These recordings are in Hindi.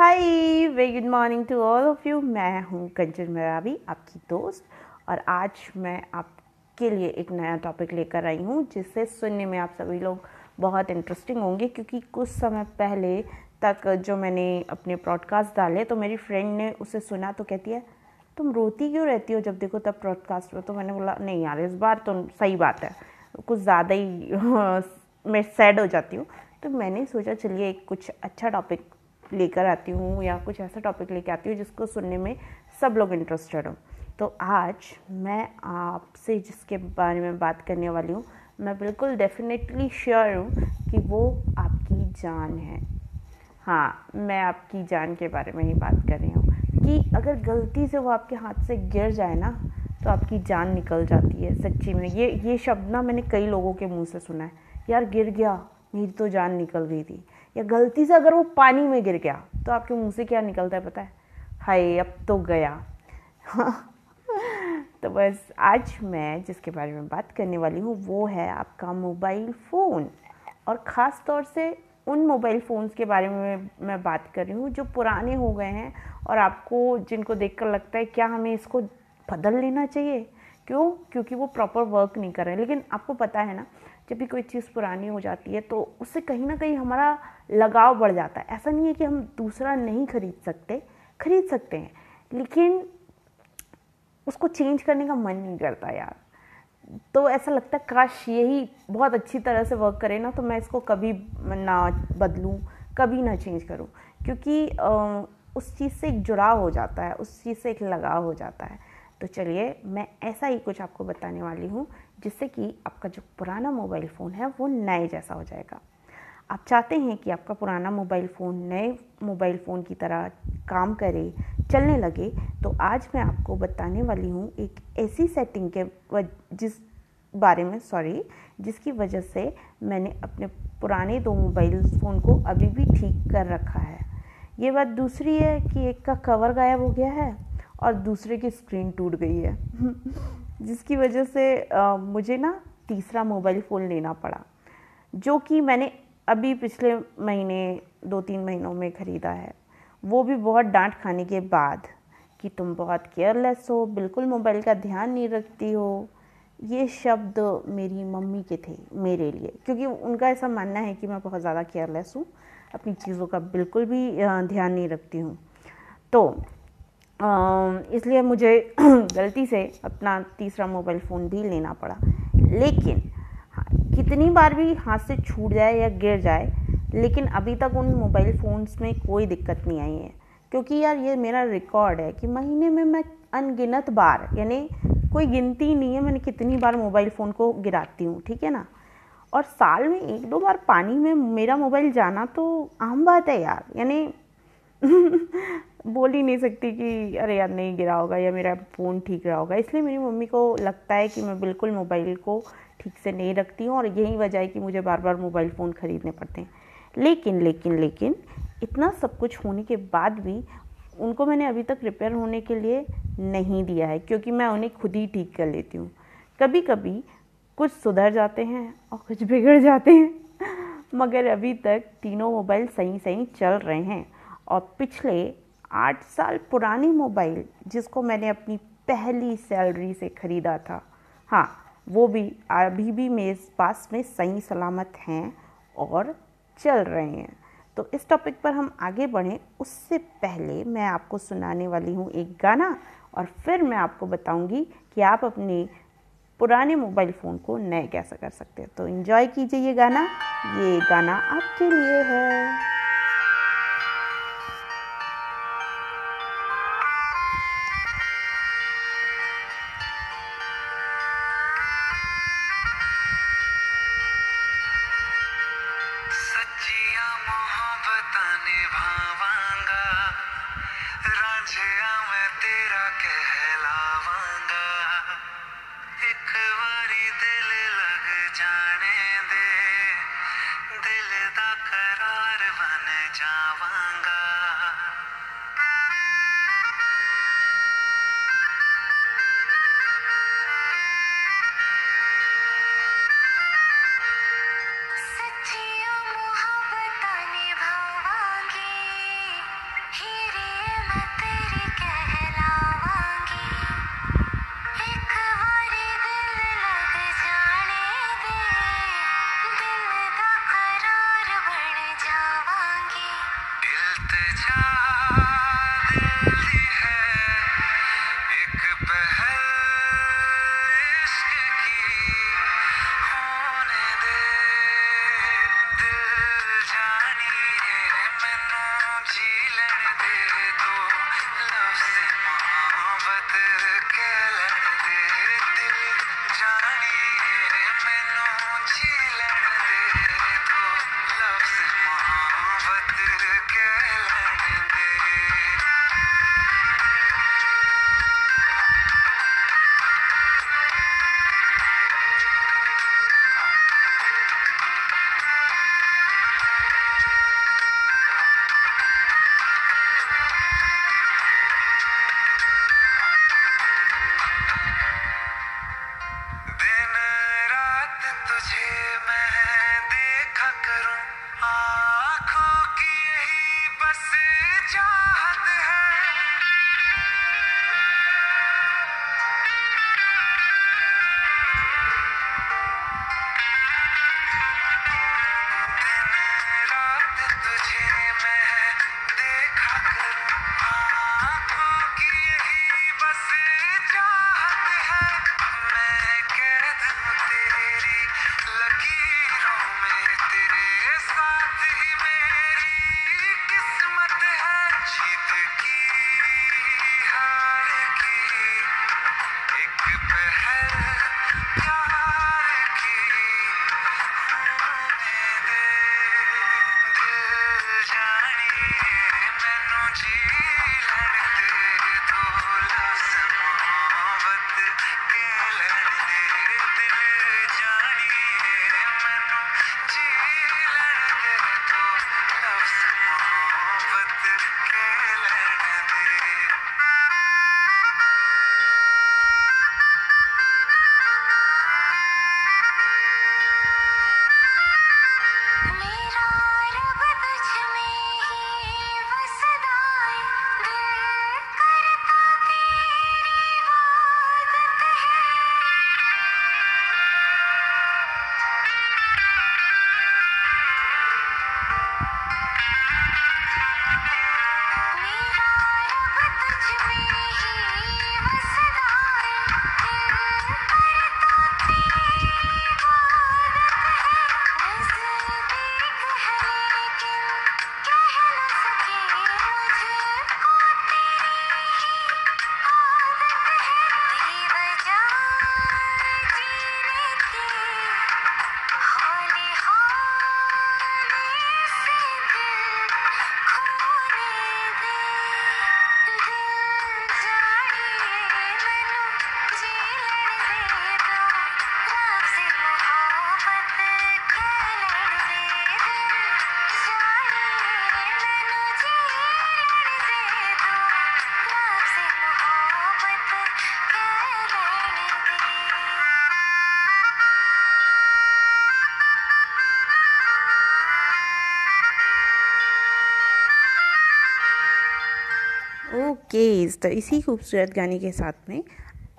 Hi very good morning to all of you मैं हूँ कंचन मरावी आपकी दोस्त। और आज मैं आपके लिए एक नया टॉपिक लेकर आई हूँ जिससे सुनने में आप सभी लोग बहुत इंटरेस्टिंग होंगे, क्योंकि कुछ समय पहले तक जो मैंने अपने प्रॉडकास्ट डाले तो मेरी फ्रेंड ने उसे सुना तो कहती है, तुम रोती क्यों रहती हो जब देखो तब प्रॉडकास्ट में? तो मैंने बोला, नहीं यार, इस बार तो सही बात है। कुछ ज़्यादा ही, मैं सैड हो जाती हूँ। तो मैंने सोचा, चलिए एक कुछ अच्छा टॉपिक लेकर आती हूँ या कुछ ऐसा टॉपिक लेकर आती हूँ जिसको सुनने में सब लोग इंटरेस्टेड हों। तो आज मैं आपसे जिसके बारे में बात करने वाली हूँ, मैं बिल्कुल डेफिनेटली श्योर हूँ कि वो आपकी जान है। हाँ मैं आपकी जान के बारे में ही बात कर रही हूँ कि अगर गलती से वो आपके हाथ से गिर जाए ना तो आपकी जान निकल जाती है सच्ची में। ये ये शब्द ना मैंने कई लोगों के मुँह से सुना है। यार गिर गया, मेरी तो जान निकल गई थी। या गलती से अगर वो पानी में गिर गया तो आपके मुँह से क्या निकलता है पता है? हाय, अब तो गया। तो बस आज मैं जिसके बारे में बात करने वाली हूँ, वो है आपका मोबाइल फ़ोन। और ख़ास तौर से उन मोबाइल फ़ोन्स के बारे में मैं बात कर रही हूँ, जो पुराने हो गए हैं और आपको जिनको देखकर लगता है, क्या हमें इसको बदल लेना चाहिए? क्यों? क्योंकि वो प्रॉपर वर्क नहीं कर रहे। लेकिन आपको पता है ना जब भी कोई चीज़ पुरानी हो जाती है तो उससे कहीं ना कहीं हमारा लगाव बढ़ जाता है। ऐसा नहीं है कि हम दूसरा नहीं खरीद सकते खरीद सकते हैं, लेकिन उसको चेंज करने का मन नहीं करता यार। तो ऐसा लगता है, काश यही बहुत अच्छी तरह से वर्क करे ना तो मैं इसको कभी ना बदलूँ, कभी ना चेंज करूँ, क्योंकि उस चीज़ से एक जुड़ाव हो जाता है, उस चीज़ से एक लगाव हो जाता है। तो चलिए, मैं ऐसा ही कुछ आपको बताने वाली हूँ जिससे कि आपका जो पुराना मोबाइल फ़ोन है वो नए जैसा हो जाएगा। आप चाहते हैं कि आपका पुराना मोबाइल फ़ोन, नए मोबाइल फ़ोन की तरह काम करे, चलने लगे तो आज मैं आपको बताने वाली हूँ एक ऐसी सेटिंग के जिस बारे में सॉरी जिसकी वजह से मैंने अपने पुराने दो मोबाइल फ़ोन को अभी भी ठीक कर रखा है। ये बात दूसरी है कि एक का कवर गायब हो गया है और दूसरे की स्क्रीन टूट गई है। जिसकी वजह से आ, मुझे ना तीसरा मोबाइल फ़ोन लेना पड़ा जो कि मैंने अभी पिछले महीने दो तीन महीनों में ख़रीदा है। वो भी बहुत डांट खाने के बाद कि तुम बहुत केयरलेस हो बिल्कुल मोबाइल का ध्यान नहीं रखती हो। ये शब्द मेरी मम्मी के थे मेरे लिए क्योंकि उनका ऐसा मानना है कि मैं बहुत ज़्यादा केयरलेस हूँ अपनी चीज़ों का बिल्कुल भी ध्यान नहीं रखती हूँ। तो इसलिए मुझे गलती से अपना तीसरा मोबाइल फ़ोन भी लेना पड़ा। लेकिन कितनी बार भी हाथ से छूट जाए या गिर जाए, लेकिन अभी तक उन मोबाइल फ़ोन्स में कोई दिक्कत नहीं आई है। क्योंकि यार, ये मेरा रिकॉर्ड है कि महीने में मैं अनगिनत बार, यानी कोई गिनती नहीं है, मैंने कितनी बार मोबाइल फ़ोन को गिराती हूँ, ठीक है ना? और साल में एक दो बार पानी में मेरा मोबाइल जाना तो आम बात है यार, यानी बोल ही नहीं सकती कि, अरे यार, नहीं गिरा होगा या मेरा फ़ोन ठीक रहा होगा। इसलिए मेरी मम्मी को लगता है कि मैं बिल्कुल मोबाइल को ठीक से नहीं रखती हूँ और यही वजह है कि मुझे बार बार मोबाइल फ़ोन ख़रीदने पड़ते हैं। लेकिन लेकिन लेकिन इतना सब कुछ होने के बाद भी उनको मैंने अभी तक रिपेयर होने के लिए नहीं दिया है, क्योंकि मैं उन्हें खुद ही ठीक कर लेती हूँ। कभी कभी कुछ सुधर जाते हैं और कुछ बिगड़ जाते हैं, मगर अभी तक तीनों मोबाइल सही सही चल रहे हैं। और पिछले आठ साल पुरानी मोबाइल जिसको मैंने अपनी पहली सैलरी से ख़रीदा था। हाँ वो भी अभी भी मेरे पास में सही सलामत हैं और चल रहे हैं। तो इस टॉपिक पर हम आगे बढ़ें। उससे पहले मैं आपको सुनाने वाली हूँ एक गाना और फिर मैं आपको बताऊँगी कि आप अपने पुराने मोबाइल फ़ोन को नए कैसे कर सकते हैं। तो इन्जॉय कीजिए ये गाना। ये गाना आपके लिए है। केस तो इसी खूबसूरत गाने के साथ में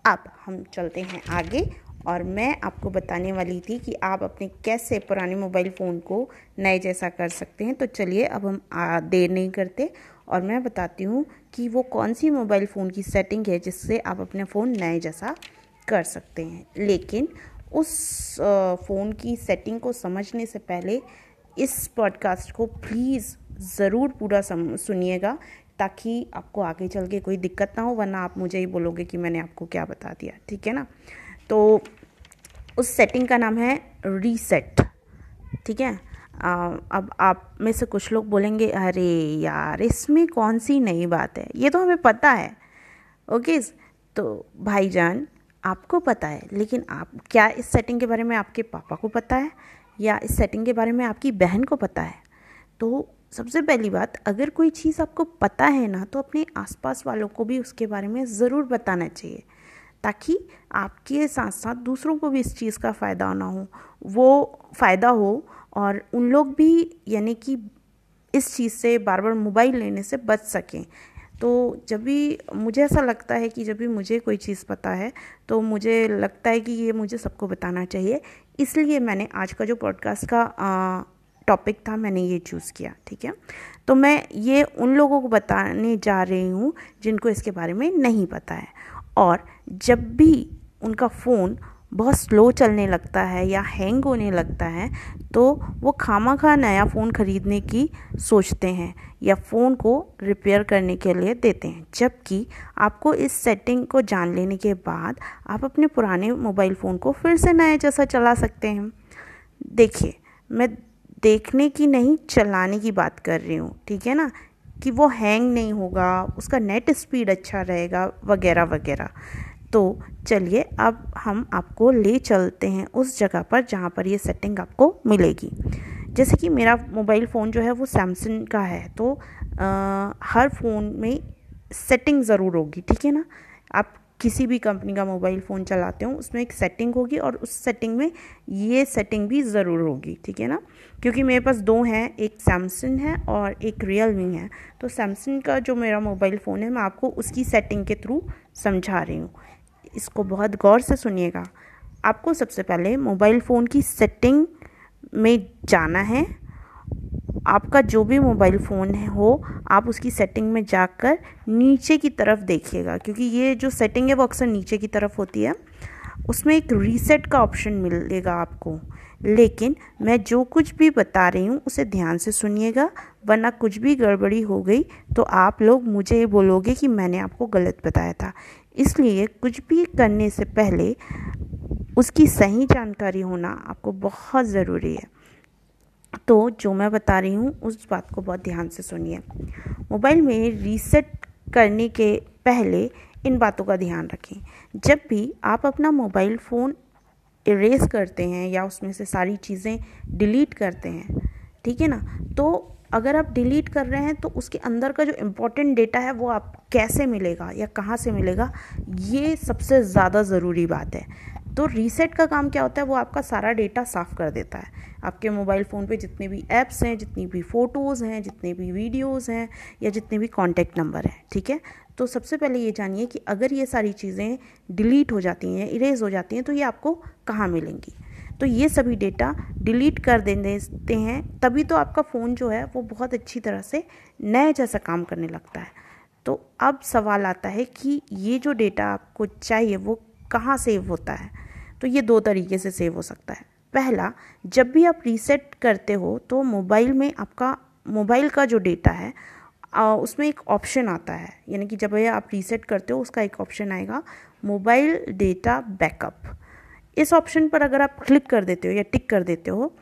अब हम चलते हैं आगे और मैं आपको बताने वाली थी कि आप अपने कैसे पुराने मोबाइल फ़ोन को नए जैसा कर सकते हैं। तो चलिए, अब हम देर नहीं करते और मैं बताती हूँ कि वो कौन सी मोबाइल फ़ोन की सेटिंग है जिससे आप अपने फ़ोन नए जैसा कर सकते हैं। लेकिन उस फ़ोन की सेटिंग को समझने से पहले इस पॉडकास्ट को प्लीज़ ज़रूर पूरा सुनिएगा ताकि आपको आगे चल के कोई दिक्कत ना हो, वरना आप मुझे ही बोलोगे कि मैंने आपको क्या बता दिया, ठीक है ना? तो उस सेटिंग का नाम है रीसेट ठीक है? अब आप में से कुछ लोग बोलेंगे, अरे यार, इसमें कौन सी नई बात है? ये तो हमें पता है ओके तो भाईजान, आपको पता है, लेकिन आप, क्या इस सेटिंग के बारे में आपके पापा को पता है? या इस सेटिंग के बारे में आपकी बहन को पता है? तो सबसे पहली बात, अगर कोई चीज़ आपको पता है ना तो अपने आसपास वालों को भी उसके बारे में ज़रूर बताना चाहिए, ताकि आपके साथ साथ दूसरों को भी इस चीज़ का फ़ायदा ना हो, वो फ़ायदा हो, और उन लोग भी यानी कि इस चीज़ से बार बार मोबाइल लेने से बच सकें। तो जब भी मुझे ऐसा लगता है कि जब भी मुझे कोई चीज़ पता है तो मुझे लगता है कि ये मुझे सबको बताना चाहिए, इसलिए मैंने आज का जो पॉडकास्ट का टॉपिक था मैंने ये चूज़ किया, ठीक है? तो मैं ये उन लोगों को बताने जा रही हूँ जिनको इसके बारे में नहीं पता है। और जब भी उनका फ़ोन बहुत स्लो चलने लगता है या हैंग होने लगता है तो वो खामा खा नया फ़ोन ख़रीदने की सोचते हैं या फ़ोन को रिपेयर करने के लिए देते हैं। जबकि आपको इस सेटिंग को जान लेने के बाद आप अपने पुराने मोबाइल फ़ोन को फिर से नए जैसा चला सकते हैं। देखिए, मैं देखने की नहीं चलाने की बात कर रही हूँ ठीक है ना? कि वो हैंग नहीं होगा उसका नेट स्पीड अच्छा रहेगा वगैरह वगैरह। तो चलिए अब हम आपको ले चलते हैं उस जगह पर जहाँ पर ये सेटिंग आपको मिलेगी। जैसे कि मेरा मोबाइल फ़ोन जो है वो सैमसंग का है तो आ, हर फ़ोन में सेटिंग ज़रूर होगी ठीक है ना? आप किसी भी कंपनी का मोबाइल फ़ोन चलाते हो उसमें एक सेटिंग होगी और उस सेटिंग में ये सेटिंग भी ज़रूर होगी ठीक है ना? क्योंकि मेरे पास दो हैं, एक सैमसंग है और एक रियलमी है। तो सैमसंग का जो मेरा मोबाइल फ़ोन है, मैं आपको उसकी सेटिंग के थ्रू समझा रही हूँ। इसको बहुत गौर से सुनिएगा। आपको सबसे पहले मोबाइल फ़ोन की सेटिंग में जाना है। आपका जो भी मोबाइल फ़ोन है हो, आप उसकी सेटिंग में जाकर नीचे की तरफ़ देखिएगा। क्योंकि ये जो सेटिंग है, वो अक्सर नीचे की तरफ़ होती है। उसमें एक रीसेट का ऑप्शन मिलेगा आपको। लेकिन मैं जो कुछ भी बता रही हूँ, उसे ध्यान से सुनिएगा, वरना कुछ भी गड़बड़ी हो गई तो आप लोग मुझे ये बोलोगे कि मैंने आपको गलत बताया था। इसलिए कुछ भी करने से पहले उसकी सही जानकारी होना आपको बहुत ज़रूरी है। तो जो मैं बता रही हूँ, उस बात को बहुत ध्यान से सुनिए। मोबाइल में रीसेट करने के पहले इन बातों का ध्यान रखें। जब भी आप अपना मोबाइल फ़ोन इरेज करते हैं या उसमें से सारी चीज़ें डिलीट करते हैं, ठीक है ना? तो अगर आप डिलीट कर रहे हैं तो उसके अंदर का जो इम्पोर्टेंट डेटा है वो आप कैसे मिलेगा या कहाँ से मिलेगा, ये सबसे ज़्यादा ज़रूरी बात है। तो रीसेट का काम क्या होता है? वो आपका सारा डेटा साफ़ कर देता है। आपके मोबाइल फ़ोन पे जितने भी ऐप्स हैं, जितनी भी फ़ोटोज़ हैं, जितने भी वीडियोज़ हैं, या जितने भी कॉन्टैक्ट नंबर हैं, ठीक है? तो सबसे पहले ये जानिए कि अगर ये सारी चीज़ें डिलीट हो जाती हैं इरेज हो जाती हैं तो ये आपको कहाँ मिलेंगी? तो ये सभी डेटा डिलीट कर देते हैं, तभी तो आपका फ़ोन जो है, वो बहुत अच्छी तरह से नए जैसा काम करने लगता है। तो अब सवाल आता है कि ये जो डेटा आपको चाहिए, वो कहाँ सेव होता है? तो ये दो तरीके से सेव हो सकता है। पहला, जब भी आप रीसेट करते हो तो मोबाइल में आपका मोबाइल का जो डेटा है उसमें एक ऑप्शन आता है। यानी कि जब आप रीसेट करते हो, उसका एक ऑप्शन आएगा मोबाइल डेटा बैकअप इस ऑप्शन पर अगर आप क्लिक कर देते हो या टिक कर देते हो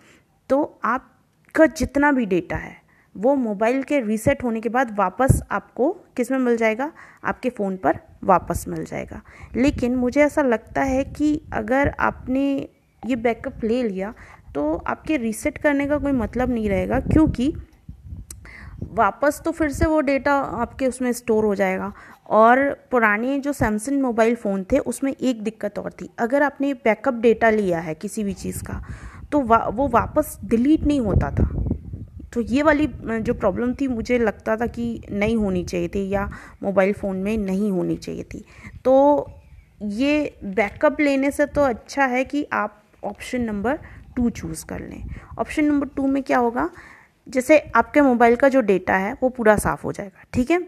तो आपका जितना भी डेटा है वो मोबाइल के रीसेट होने के बाद वापस आपको किसमें मिल जाएगा? आपके फ़ोन पर वापस मिल जाएगा। लेकिन मुझे ऐसा लगता है कि अगर आपने ये बैकअप ले लिया तो आपके रीसेट करने का कोई मतलब नहीं रहेगा क्योंकि वापस तो फिर से वो डेटा आपके उसमें स्टोर हो जाएगा। और पुराने जो सैमसंग मोबाइल फ़ोन थे उसमें एक दिक्कत और थी। अगर आपने बैकअप डेटा लिया है किसी भी चीज़ का तो वा, वो वापस डिलीट नहीं होता था। तो ये वाली जो प्रॉब्लम थी, मुझे लगता था कि नहीं होनी चाहिए थी या मोबाइल फ़ोन में नहीं होनी चाहिए थी। तो ये बैकअप लेने से तो अच्छा है कि आप ऑप्शन नंबर टू चूज़ कर लें। ऑप्शन नंबर टू में क्या होगा, जैसे आपके मोबाइल का जो डेटा है, वो पूरा साफ़ हो जाएगा, ठीक है?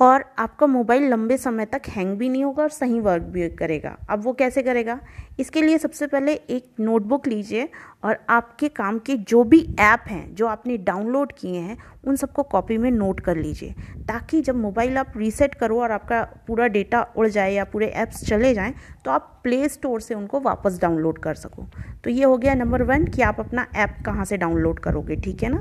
और आपका मोबाइल लंबे समय तक हैंग भी नहीं होगा और सही वर्क भी करेगा। अब वो कैसे करेगा? इसके लिए सबसे पहले एक नोटबुक लीजिए और आपके काम के जो भी ऐप हैं, जो आपने डाउनलोड किए हैं, उन सबको कॉपी में नोट कर लीजिए। ताकि जब मोबाइल आप रीसेट करो और आपका पूरा डेटा उड़ जाए या पूरे ऐप्स चले जाएँ तो आप प्ले स्टोर से उनको वापस डाउनलोड कर सको। तो ये हो गया नंबर वन कि आप अपना ऐप कहाँ से डाउनलोड करोगे, ठीक है ना?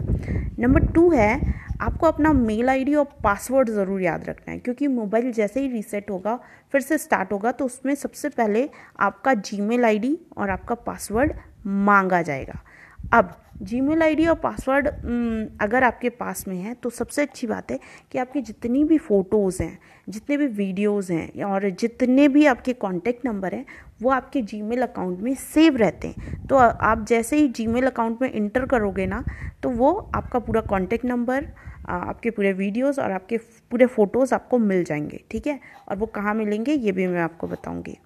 नंबर टू है, आपको अपना मेल आईडी और पासवर्ड ज़रूर याद रखना है, क्योंकि मोबाइल जैसे ही रीसेट होगा, फिर से स्टार्ट होगा तो उसमें सबसे पहले आपका जीमेल आईडी और आपका पासवर्ड मांगा जाएगा। अब जी मेल और पासवर्ड अगर आपके पास में है तो सबसे अच्छी बात है कि आपकी जितनी भी फ़ोटोज़ हैं, जितने भी वीडियोज़ हैं और जितने भी आपके कॉन्टैक्ट नंबर हैं, वो आपके जीमेल अकाउंट में सेव रहते हैं। तो आप जैसे ही जीमेल अकाउंट में इंटर करोगे ना तो वो आपका पूरा कॉन्टैक्ट नंबर आपके पूरे वीडियोज़ और आपके पूरे फ़ोटोज़ आपको मिल जाएँगे, ठीक है? और वो कहाँ मिलेंगे, ये भी मैं आपको बताऊँगी।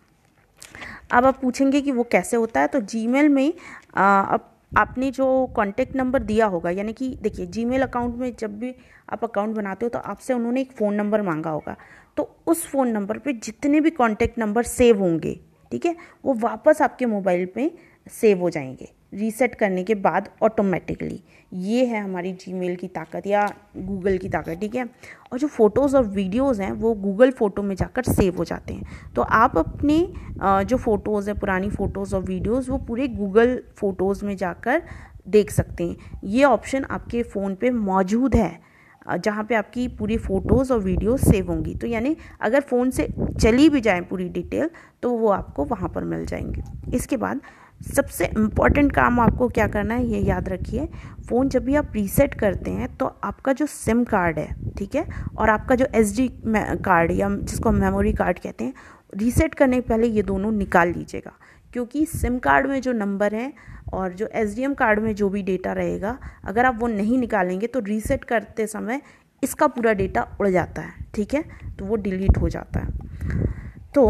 अब आप पूछेंगे कि वो कैसे होता है तो जीमेल में आप आपने जो कॉन्टेक्ट नंबर दिया होगा, यानी कि देखिए जीमेल अकाउंट में जब भी आप अकाउंट बनाते हो तो आपसे उन्होंने एक फ़ोन नंबर मांगा होगा। तो उस फ़ोन नंबर पे जितने भी कॉन्टेक्ट नंबर सेव होंगे, ठीक है, वो वापस आपके मोबाइल पे सेव हो जाएँगे। रीसेट करने के बाद ऑटोमेटिकली ये है हमारी जीमेल की ताकत या गूगल की ताकत, ठीक है? और जो फ़ोटोज़ और वीडियोज़ हैं, वो गूगल फ़ोटो में जाकर सेव हो जाते हैं। तो आप अपने जो फ़ोटोज़ हैं, पुरानी फ़ोटोज़ और वीडियोज़ वो पूरे गूगल फ़ोटोज़ में जाकर देख सकते हैं। ये ऑप्शन आपके फ़ोन पे मौजूद है जहाँ पे आपकी पूरी फ़ोटोज़ और वीडियो सेव होंगी। तो यानी अगर फ़ोन से चली भी जाए पूरी डिटेल तो वो आपको वहाँ पर मिल जाएँगे। इसके बाद सबसे इंपॉर्टेंट काम आपको क्या करना है, ये याद रखिए। फ़ोन जब भी आप रीसेट करते हैं तो आपका जो सिम कार्ड है, ठीक है? और आपका जो एस कार्ड या जिसको मेमोरी कार्ड कहते हैं रीसेट करने पहले ये दोनों निकाल लीजिएगा। क्योंकि सिम कार्ड में जो नंबर है और जो एसडीएम कार्ड में जो भी डेटा रहेगा, अगर आप वो नहीं निकालेंगे तो रीसेट करते समय इसका पूरा डेटा उड़ जाता है, ठीक है? तो वो डिलीट हो जाता है। तो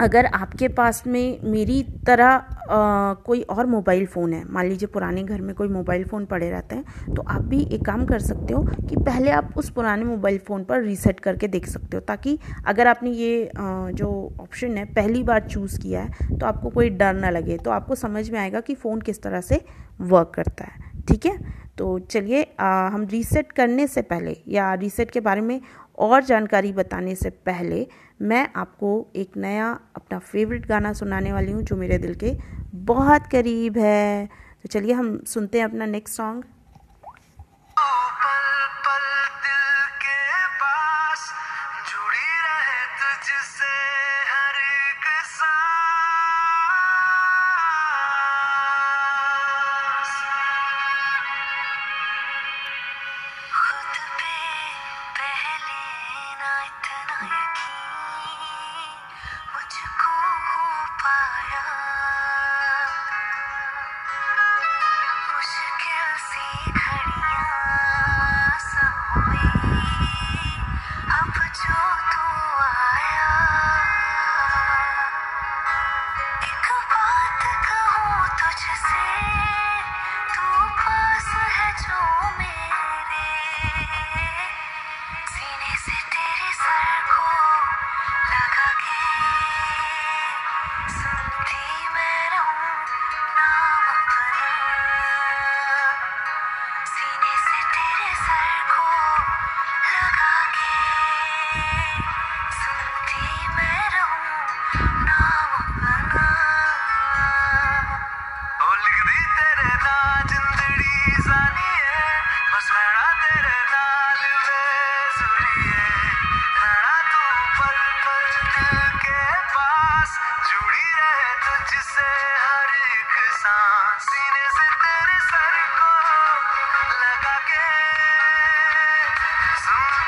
अगर आपके पास में मेरी तरह कोई और मोबाइल फ़ोन है। मान लीजिए पुराने घर में कोई मोबाइल फ़ोन पड़े रहते हैं तो आप भी एक काम कर सकते हो कि पहले आप उस पुराने मोबाइल फ़ोन पर रीसेट करके देख सकते हो, ताकि अगर आपने ये जो ऑप्शन है पहली बार चूज़ किया है तो आपको कोई डर ना लगे तो आपको समझ में आएगा कि फ़ोन किस तरह से वर्क करता है। ठीक है? तो चलिए हम रीसेट करने से पहले या रीसेट के बारे में और जानकारी बताने से पहले मैं आपको एक नया अपना फेवरेट गाना सुनाने वाली हूँ, जो मेरे दिल के बहुत करीब है। तो चलिए हम सुनते हैं अपना next song just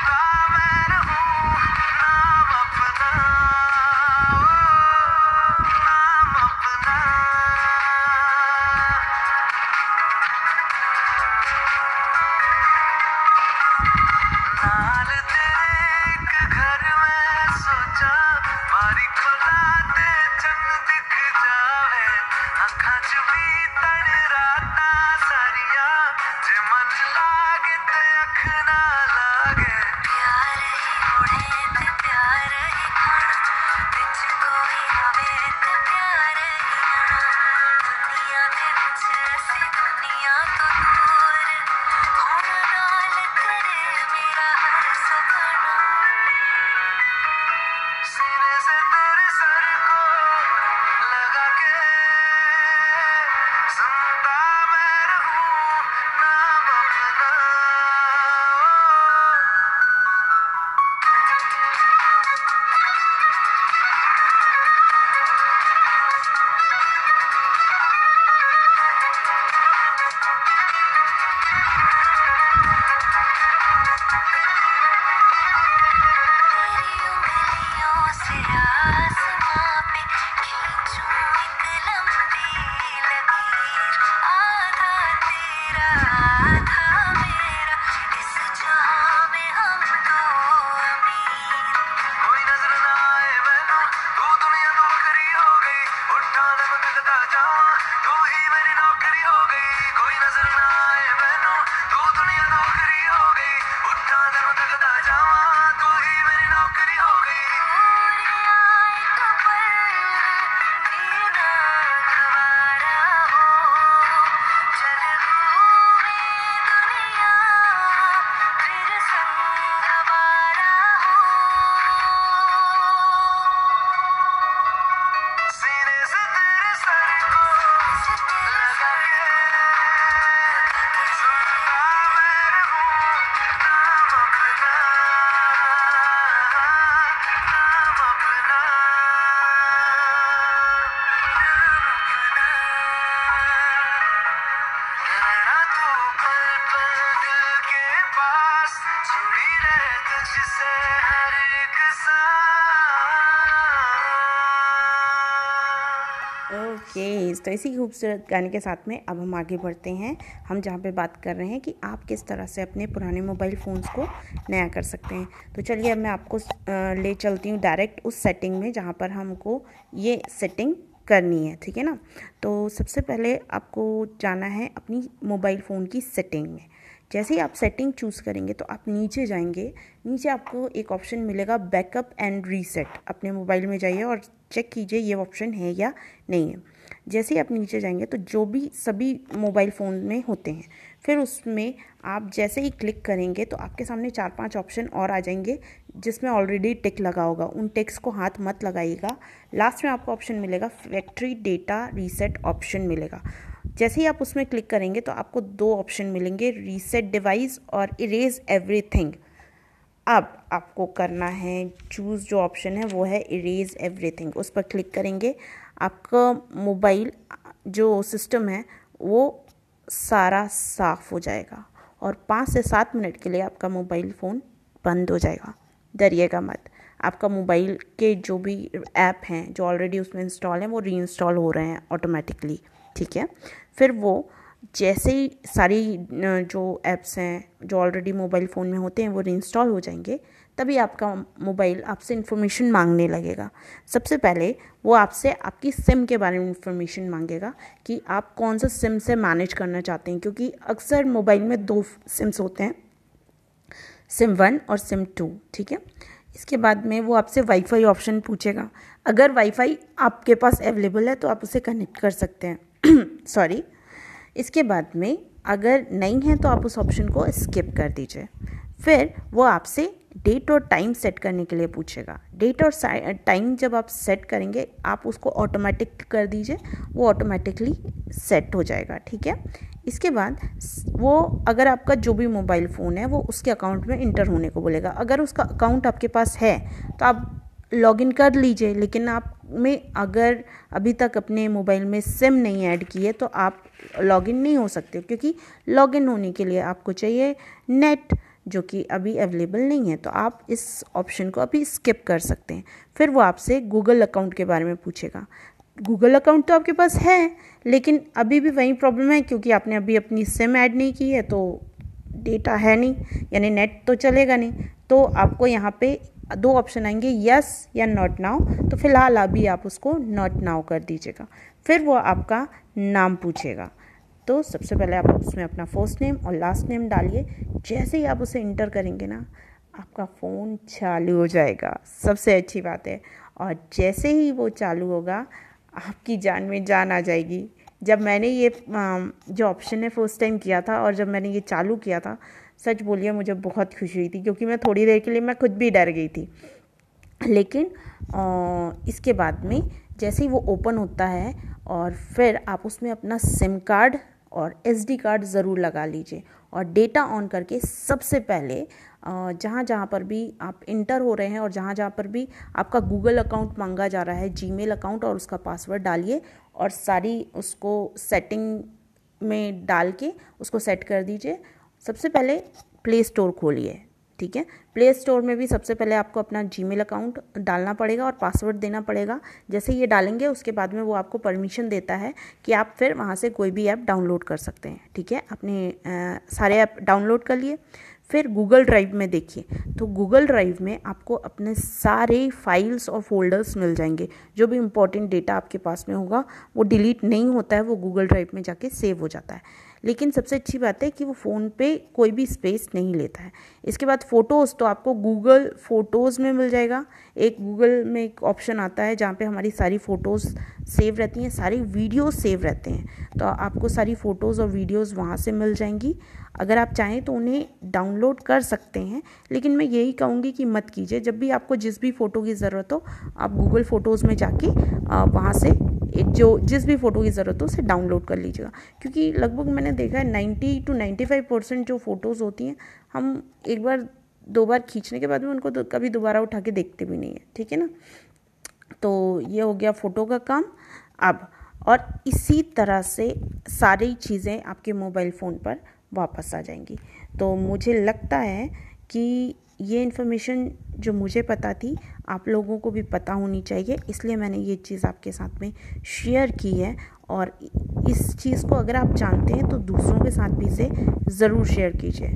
Bye. Okay तो इसी खूबसूरत गाने के साथ में अब हम आगे बढ़ते हैं। हम जहाँ पे बात कर रहे हैं कि आप किस तरह से अपने पुराने मोबाइल फ़ोन्स को नया कर सकते हैं। तो चलिए अब मैं आपको ले चलती हूँ डायरेक्ट उस सेटिंग में जहाँ पर हमको ये सेटिंग करनी है, ठीक है ना? तो सबसे पहले आपको जाना है अपनी मोबाइल फ़ोन की सेटिंग में। जैसे ही आप सेटिंग चूज़ करेंगे तो आप नीचे जाएँगे, नीचे आपको एक ऑप्शन मिलेगा बैकअप एंड रीसेट। अपने मोबाइल में जाइए और चेक कीजिए ये ऑप्शन है या नहीं है। जैसे ही आप नीचे जाएँगे तो जो भी सभी मोबाइल फ़ोन में होते हैं, फिर उसमें आप जैसे ही क्लिक करेंगे तो आपके सामने चार पाँच ऑप्शन और आ जाएँगे, जिसमें ऑलरेडी टिक लगा होगा। उन टिक्स को हाथ मत लगाइएगा। लास्ट में आपको ऑप्शन मिलेगा फैक्ट्री डेटा रीसेट ऑप्शन मिलेगा। जैसे ही आप उसमें क्लिक करेंगे तो आपको दो ऑप्शन मिलेंगे रीसेट डिवाइस और इरेज एवरीथिंग अब आपको करना है चूज़ जो ऑप्शन है, वो है इरेज एवरीथिंग उस पर क्लिक करेंगे आपका मोबाइल, जो सिस्टम है, वो सारा साफ़ हो जाएगा और पाँच से सात मिनट के लिए आपका मोबाइल फ़ोन बंद हो जाएगा। डरिएगा मत। आपका मोबाइल के जो भी ऐप हैं, जो ऑलरेडी उसमें इंस्टॉल हैं, वो री इंस्टॉल हो रहे हैं ऑटोमेटिकली ठीक है? फिर वो जैसे ही सारी जो ऐप्स हैं, जो ऑलरेडी मोबाइल फ़ोन में होते हैं, वो रीइंस्टॉल हो जाएँगे। तभी आपका मोबाइल आपसे इन्फॉर्मेशन मांगने लगेगा। सबसे पहले वो आपसे आपकी सिम के बारे में इन्फॉर्मेशन मांगेगा कि आप कौन सा सिम से मैनेज करना चाहते हैं, क्योंकि अक्सर मोबाइल में दो सिम्स होते हैं सिम वन और सिम टू ठीक है? इसके बाद में वो आपसे वाईफाई ऑप्शन पूछेगा। अगर वाईफाई आपके पास अवेलेबल है तो आप उसे कनेक्ट कर सकते हैं। सॉरी इसके बाद में अगर नहीं है तो आप उस ऑप्शन को स्किप कर दीजिए। फिर वो आपसे डेट और टाइम सेट करने के लिए पूछेगा। डेट और टाइम जब आप सेट करेंगे, आप उसको ऑटोमेटिक कर दीजिए, वो ऑटोमेटिकली सेट हो जाएगा, ठीक है? इसके बाद वो, अगर आपका जो भी मोबाइल फ़ोन है, वो उसके अकाउंट में इंटर होने को बोलेगा। अगर उसका अकाउंट आपके पास है तो आप लॉगिन कर लीजिए, लेकिन आप में अगर अभी तक अपने मोबाइल में सिम नहीं ऐड की है तो आप लॉगिन नहीं हो सकते, क्योंकि लॉगिन होने के लिए आपको चाहिए नेट जो कि अभी अवेलेबल नहीं है तो आप इस ऑप्शन को अभी स्किप कर सकते हैं। फिर वो आपसे गूगल अकाउंट के बारे में पूछेगा। गूगल अकाउंट तो आपके पास है, लेकिन अभी भी वही प्रॉब्लम है, क्योंकि आपने अभी अपनी सिम ऐड नहीं की है तो डेटा है नहीं, यानी नेट तो चलेगा नहीं। तो आपको यहाँ पे दो ऑप्शन आएँगे यस या नॉट नाउ तो फ़िलहाल अभी आप उसको नॉट नाउ कर दीजिएगा। फिर वो आपका नाम पूछेगा। तो सबसे पहले आप उसमें अपना फ़र्स्ट नेम और लास्ट नेम डालिए। जैसे ही आप उसे इंटर करेंगे ना, आपका फ़ोन चालू हो जाएगा। सबसे अच्छी बात है। और जैसे ही वो चालू होगा, आपकी जान में जान आ जाएगी। जब मैंने ये जो ऑप्शन है फ़र्स्ट टाइम किया था और जब मैंने ये चालू किया था, सच बोलिए मुझे बहुत खुशी हुई थी क्योंकि मैं थोड़ी देर के लिए मैं खुद भी डर गई थी। लेकिन इसके बाद में जैसे ही वो ओपन होता है और फिर आप उसमें अपना सिम कार्ड और एसडी कार्ड ज़रूर लगा लीजिए। और डेटा ऑन करके सबसे पहले जहाँ जहाँ पर भी आप इंटर हो रहे हैं और जहाँ जहाँ पर भी आपका गूगल अकाउंट मांगा जा रहा है जीमेल अकाउंट और उसका पासवर्ड डालिए और सारी उसको सेटिंग में डाल के उसको सेट कर दीजिए। सबसे पहले प्ले स्टोर खोलिए। ठीक है? प्ले स्टोर में भी सबसे पहले आपको अपना जीमेल अकाउंट डालना पड़ेगा और पासवर्ड देना पड़ेगा। जैसे ये डालेंगे उसके बाद में वो आपको परमिशन देता है कि आप फिर वहाँ से कोई भी ऐप डाउनलोड कर सकते हैं ठीक है? अपने आ, सारे ऐप डाउनलोड कर लिए। फिर गूगल ड्राइव में देखिए तो गूगल ड्राइव में आपको अपने सारे फाइल्स और फोल्डर्स मिल जाएँगे। जो भी इम्पोर्टेंट डेटा आपके पास में होगा वो डिलीट नहीं होता है वो गूगल ड्राइव में जाके सेव हो जाता है। लेकिन सबसे अच्छी बात है कि वो फ़ोन पे कोई भी स्पेस नहीं लेता है। इसके बाद फ़ोटोज़ तो आपको गूगल फ़ोटोज़ में मिल जाएगा। एक गूगल में एक ऑप्शन आता है जहाँ पे हमारी सारी फ़ोटोज़ सेव रहती हैं, सारी वीडियोस सेव रहते हैं। तो आपको सारी फ़ोटोज़ और वीडियोज़ वहाँ से मिल जाएँगी। अगर आप चाहें तो उन्हें डाउनलोड कर सकते हैं, लेकिन मैं यही कहूँगी कि मत कीजिए। जब भी आपको जिस भी फ़ोटो की ज़रूरत हो, आप गूगल फ़ोटोज़ में जाके वहाँ से जो जिस भी फ़ोटो की ज़रूरत हो उसे डाउनलोड कर लीजिएगा। क्योंकि लगभग मैंने देखा है ninety two ninety five percent जो फ़ोटोज़ होती हैं, हम एक बार, दो बार खींचने के बाद में उनको तो कभी दोबारा उठा के देखते भी नहीं है, ठीक है ना? तो ये हो गया फ़ोटो का काम। अब, और इसी तरह से सारी चीज़ें आपके मोबाइल फ़ोन पर वापस आ जाएँगी। तो मुझे लगता है कि ये इन्फॉर्मेशन जो मुझे पता थी, आप लोगों को भी पता होनी चाहिए, इसलिए मैंने ये चीज़ आपके साथ में शेयर की है और इस चीज़ को अगर आप जानते हैं तो दूसरों के साथ भी इसे ज़रूर शेयर कीजिए,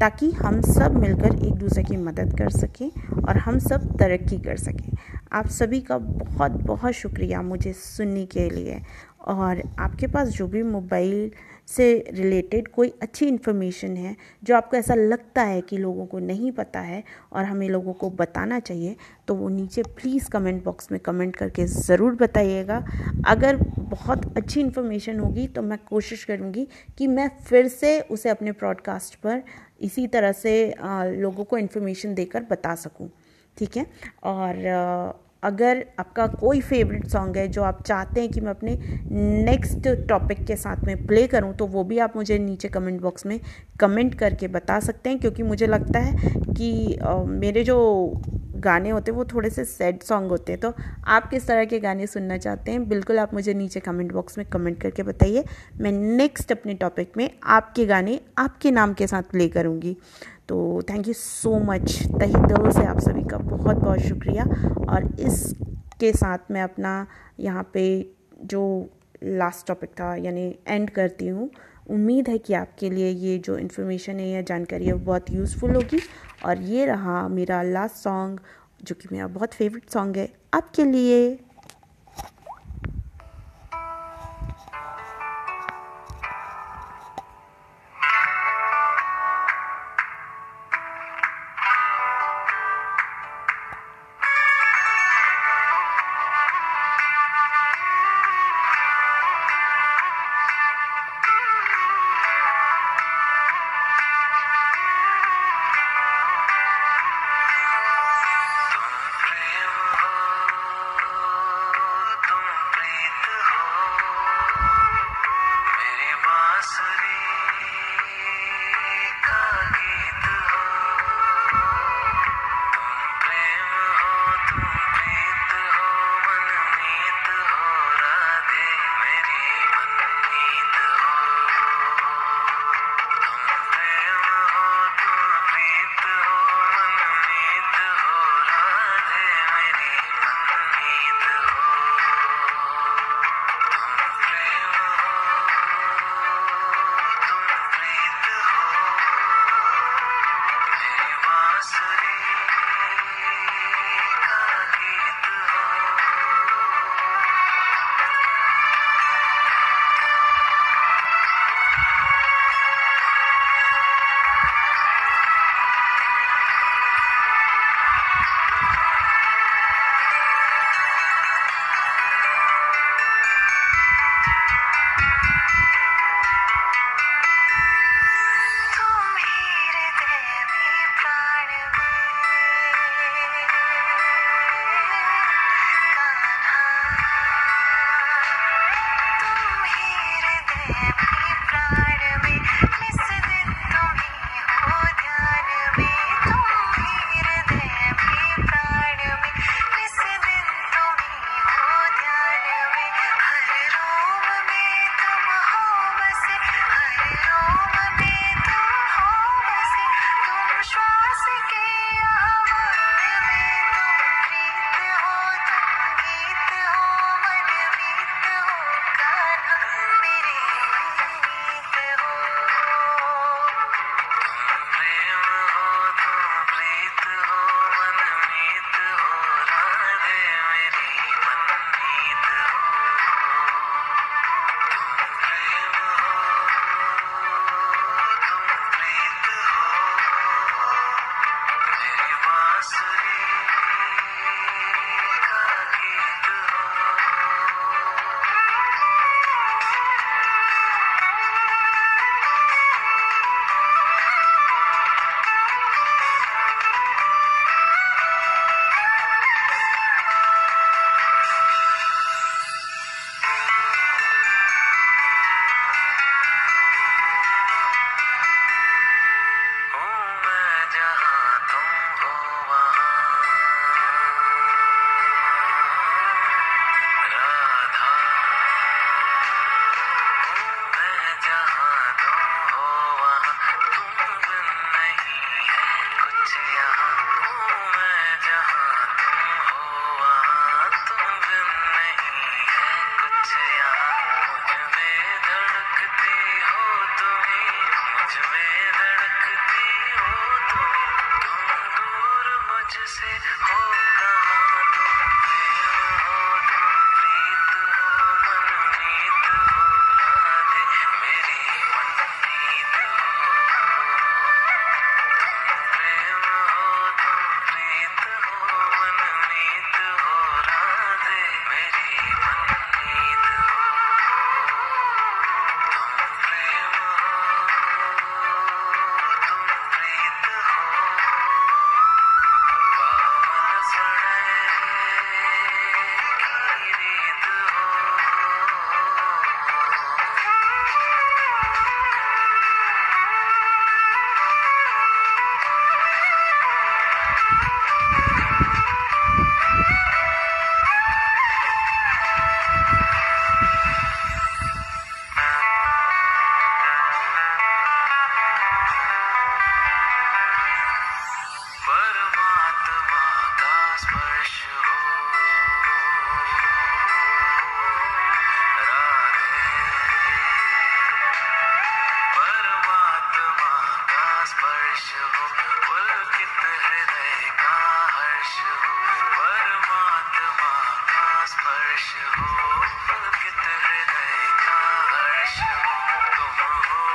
ताकि हम सब मिलकर एक दूसरे की मदद कर सकें और हम सब तरक्की कर सकें। आप सभी का बहुत बहुत शुक्रिया मुझे सुनने के लिए और आपके पास जो भी मोबाइल से रिलेटेड कोई अच्छी इन्फॉर्मेशन है जो आपको ऐसा लगता है कि लोगों को नहीं पता है और हमें लोगों को बताना चाहिए तो वो नीचे प्लीज़ कमेंट बॉक्स में कमेंट करके ज़रूर बताइएगा। अगर बहुत अच्छी इन्फॉर्मेशन होगी तो मैं कोशिश करूँगी कि मैं फिर से उसे अपने प्रॉडकास्ट पर इसी तरह से लोगों को इन्फॉर्मेशन देकर बता सकूँ। ठीक है? और अगर आपका कोई फेवरेट सॉन्ग है जो आप चाहते हैं कि मैं अपने नेक्स्ट टॉपिक के साथ में प्ले करूँ तो वो भी आप मुझे नीचे कमेंट बॉक्स में कमेंट करके बता सकते हैं क्योंकि मुझे लगता है कि आ, मेरे जो गाने होते हैं वो थोड़े से सैड सॉन्ग होते हैं। तो आप किस तरह के गाने सुनना चाहते हैं बिल्कुल आप मुझे नीचे कमेंट बॉक्स में कमेंट करके बताइए। मैं नेक्स्ट अपने टॉपिक में आपके गाने आपके नाम के साथ प्ले करूँगी। तो थैंक यू सो मच तही दिल से आप सभी का बहुत बहुत शुक्रिया। और इसके साथ मैं अपना यहाँ पे जो लास्ट टॉपिक था, यानी एंड करती हूँ। उम्मीद है कि आपके लिए ये जो इन्फॉर्मेशन है या जानकारी है वो बहुत यूज़फुल होगी। और ये रहा मेरा लास्ट सॉन्ग जो कि मेरा बहुत फेवरेट सॉन्ग है। आपके लिए।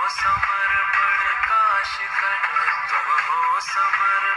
समर बड़ काश कर तुम हो समर